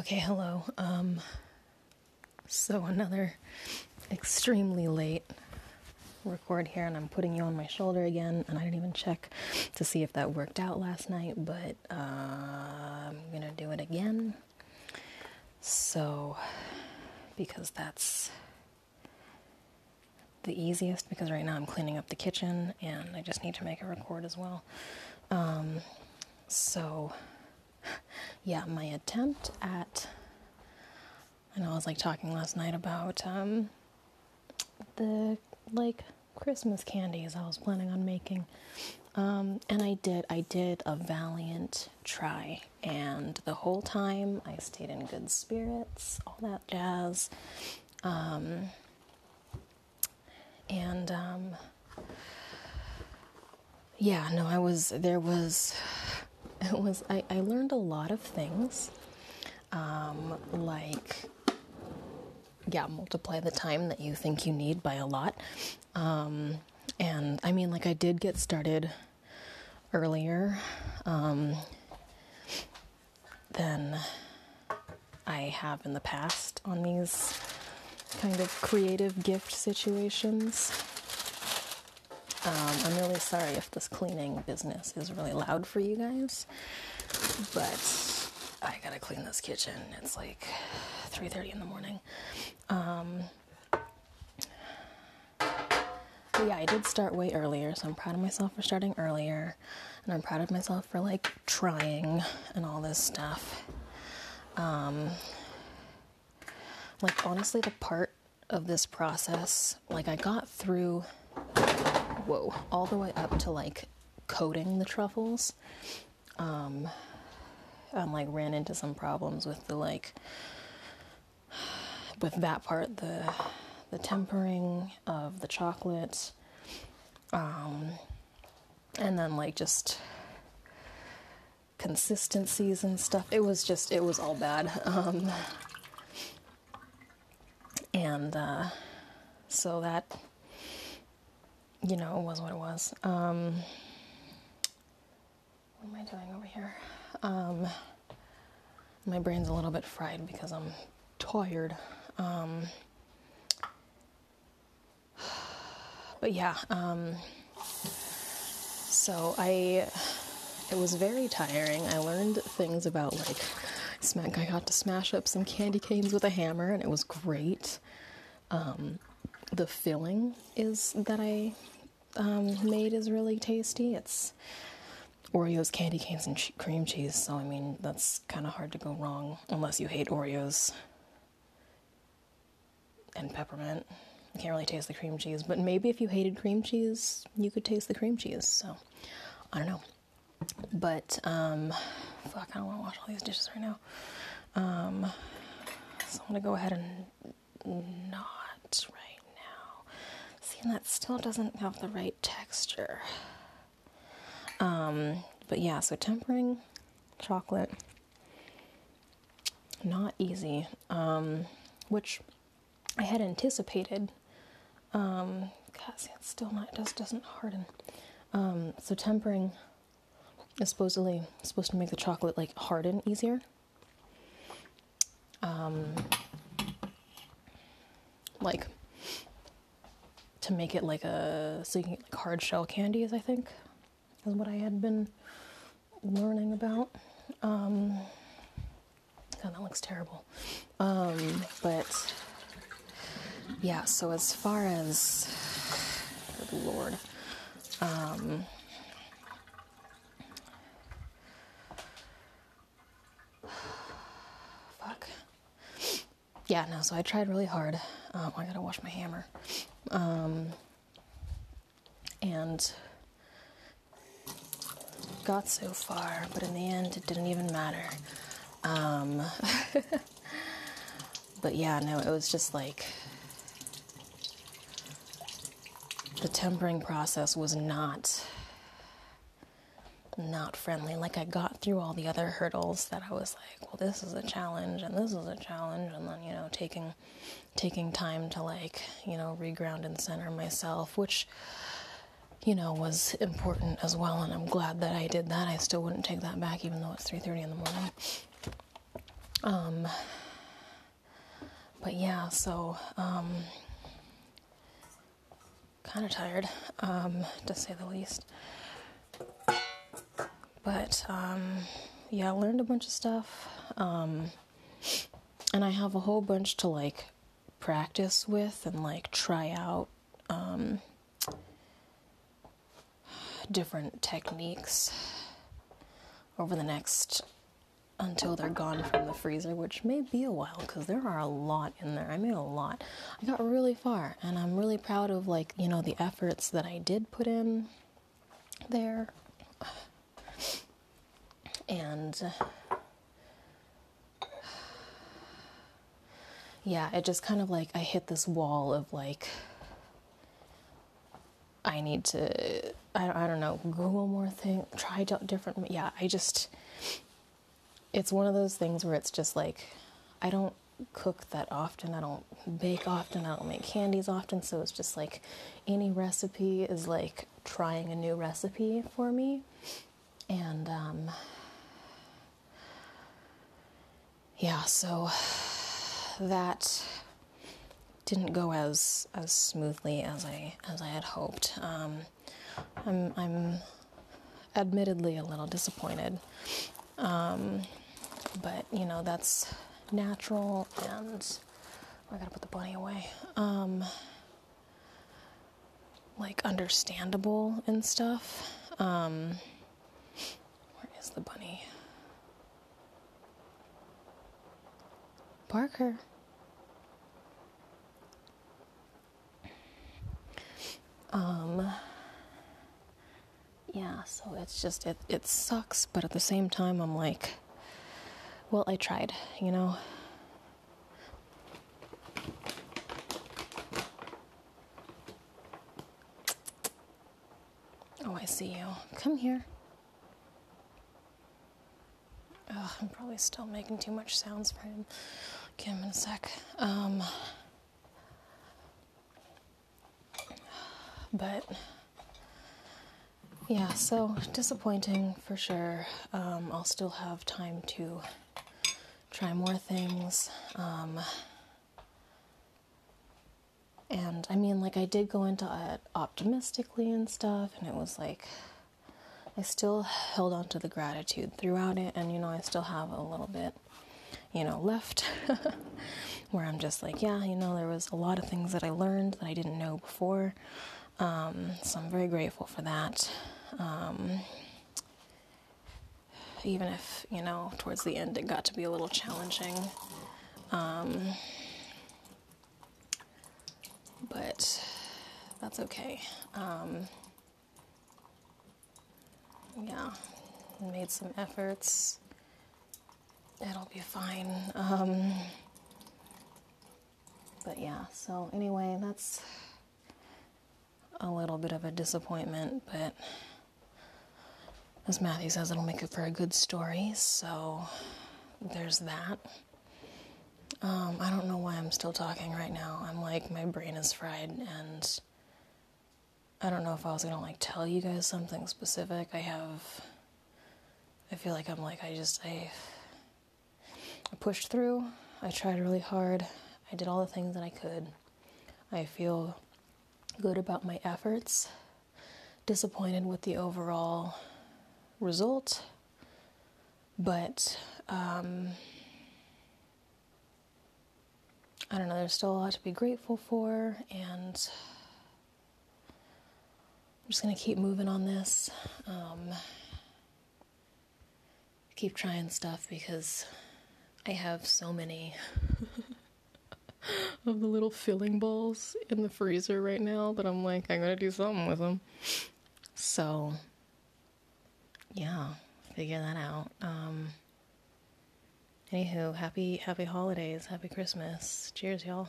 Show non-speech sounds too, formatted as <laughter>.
Okay, hello. Um, so another extremely late record here, and I'm putting you on my shoulder again, and I didn't even check to see if that worked out last night, but uh, I'm gonna do it again. So, because that's the easiest, because right now I'm cleaning up the kitchen and I just need to make a record as well. Um, so, yeah, my attempt at I know I was like talking last night about um, the like Christmas candies I was planning on making. Um, and I did, I did a valiant try, and the whole time I stayed in good spirits, all that jazz. Um, and um, yeah, no, I was, there was, it <laughs> was, I, I learned a lot of things, um, like yeah, multiply the time that you think you need by a lot. Um, and I mean, like, I did get started earlier um, than I have in the past on these kind of creative gift situations. Um, I'm really sorry if this cleaning business is really loud for you guys, but I gotta clean this kitchen. It's like 3:30 in the morning. Um, yeah, I did start way earlier, so I'm proud of myself for starting earlier, and I'm proud of myself for like trying and all this stuff. Um, like honestly, the part of this process, like I got through, whoa, all the way up to like coating the truffles. Um, like ran into some problems with the like with that part the the tempering of the chocolate. Um, and then like just consistencies and stuff. It was just it was all bad. Um, and uh, so that you know it was what it was um, what am i doing over here um, my brain's a little bit fried because i'm tired um, but yeah, um, so I, it was very tiring. I learned things about like, smack, I got to smash up some candy canes with a hammer and it was great. Um, the filling is that I um, made is really tasty. It's Oreos, candy canes, and cream cheese. So I mean, that's kind of hard to go wrong unless you hate Oreos and peppermint. I can't really taste the cream cheese, but maybe if you hated cream cheese, you could taste the cream cheese. So I don't know. But um, fuck, I don't want to wash all these dishes right now. Um, so I'm gonna go ahead and not right and that still doesn't have the right texture. Um, but yeah, so tempering chocolate, not easy. Um, which I had anticipated. Um, God, see, it's still not. It just doesn't harden. Um, so tempering is supposedly supposed to make the chocolate like harden easier. Um, like to make it like a so you can get like hard shell candies. I think is what I had been learning about. Um, God, that looks terrible. Um, but yeah, so as far as, good lord, um, <sighs> fuck. Yeah, no, so I tried really hard. Um, I gotta wash my hammer. Um, and got so far, but in the end, it didn't even matter. Um, <laughs> but yeah, no, it was just like the tempering process was not not friendly. Like I got through all the other hurdles that I was like, well, this is a challenge and this is a challenge, and then you know taking taking time to like you know reground and center myself, which you know was important as well. And I'm glad that I did that. I still wouldn't take that back, even though it's 3:30 in the morning. Um, but yeah, so um, kind of tired, um, to say the least. But um, yeah, I learned a bunch of stuff, um, and I have a whole bunch to like practice with and like try out um, different techniques over the next until they're gone from the freezer, which may be a while because there are a lot in there. I made a lot. I got really far, and I'm really proud of like you know the efforts that I did put in there, and yeah, it just kind of like I hit this wall of like. I need to, I, I don't know, Google more things, try different, yeah, I just, it's one of those things where it's just like I don't cook that often. I don't bake often. I don't make candies often. So it's just like any recipe is like trying a new recipe for me. And um, yeah, so that didn't go as as smoothly as I as I had hoped. Um, I'm I'm admittedly a little disappointed. Um, but you know that's natural and I gotta put the bunny away. Um, like understandable and stuff. Um, where is the bunny? Parker. Um, yeah, so it's just it it sucks, but at the same time I'm like well, I tried, you know. Oh, I see you. Come here. Oh, I'm probably still making too much sounds for him. Give him a sec. Um, but yeah, so disappointing for sure. Um, I'll still have time to try more things. Um, and I mean, like, I did go into it optimistically and stuff, and it was like, I still held on to the gratitude throughout it, and you know, I still have a little bit, you know, left <laughs> where I'm just like, yeah, you know, there was a lot of things that I learned that I didn't know before. Um, so I'm very grateful for that. Um, even if, you know, towards the end it got to be a little challenging. Um, but that's okay. Um, yeah, made some efforts. It'll be fine. Um, but yeah, so anyway, that's a little bit of a disappointment, but as Matthew says, it'll make it for a good story. So there's that. Um, I don't know why I'm still talking right now. I'm like, my brain is fried, and I don't know if I was gonna like tell you guys something specific. I have, I feel like I'm like, I just, I, I pushed through. I tried really hard. I did all the things that I could. I feel good about my efforts. Disappointed with the overall result, but um, I don't know, there's still a lot to be grateful for, and I'm just going to keep moving on this. Um, keep trying stuff because I have so many <laughs> of the little filling balls in the freezer right now that I'm like, I'm to do something with them. So yeah, figure that out. Um, anywho, happy happy holidays, happy Christmas. Cheers, y'all.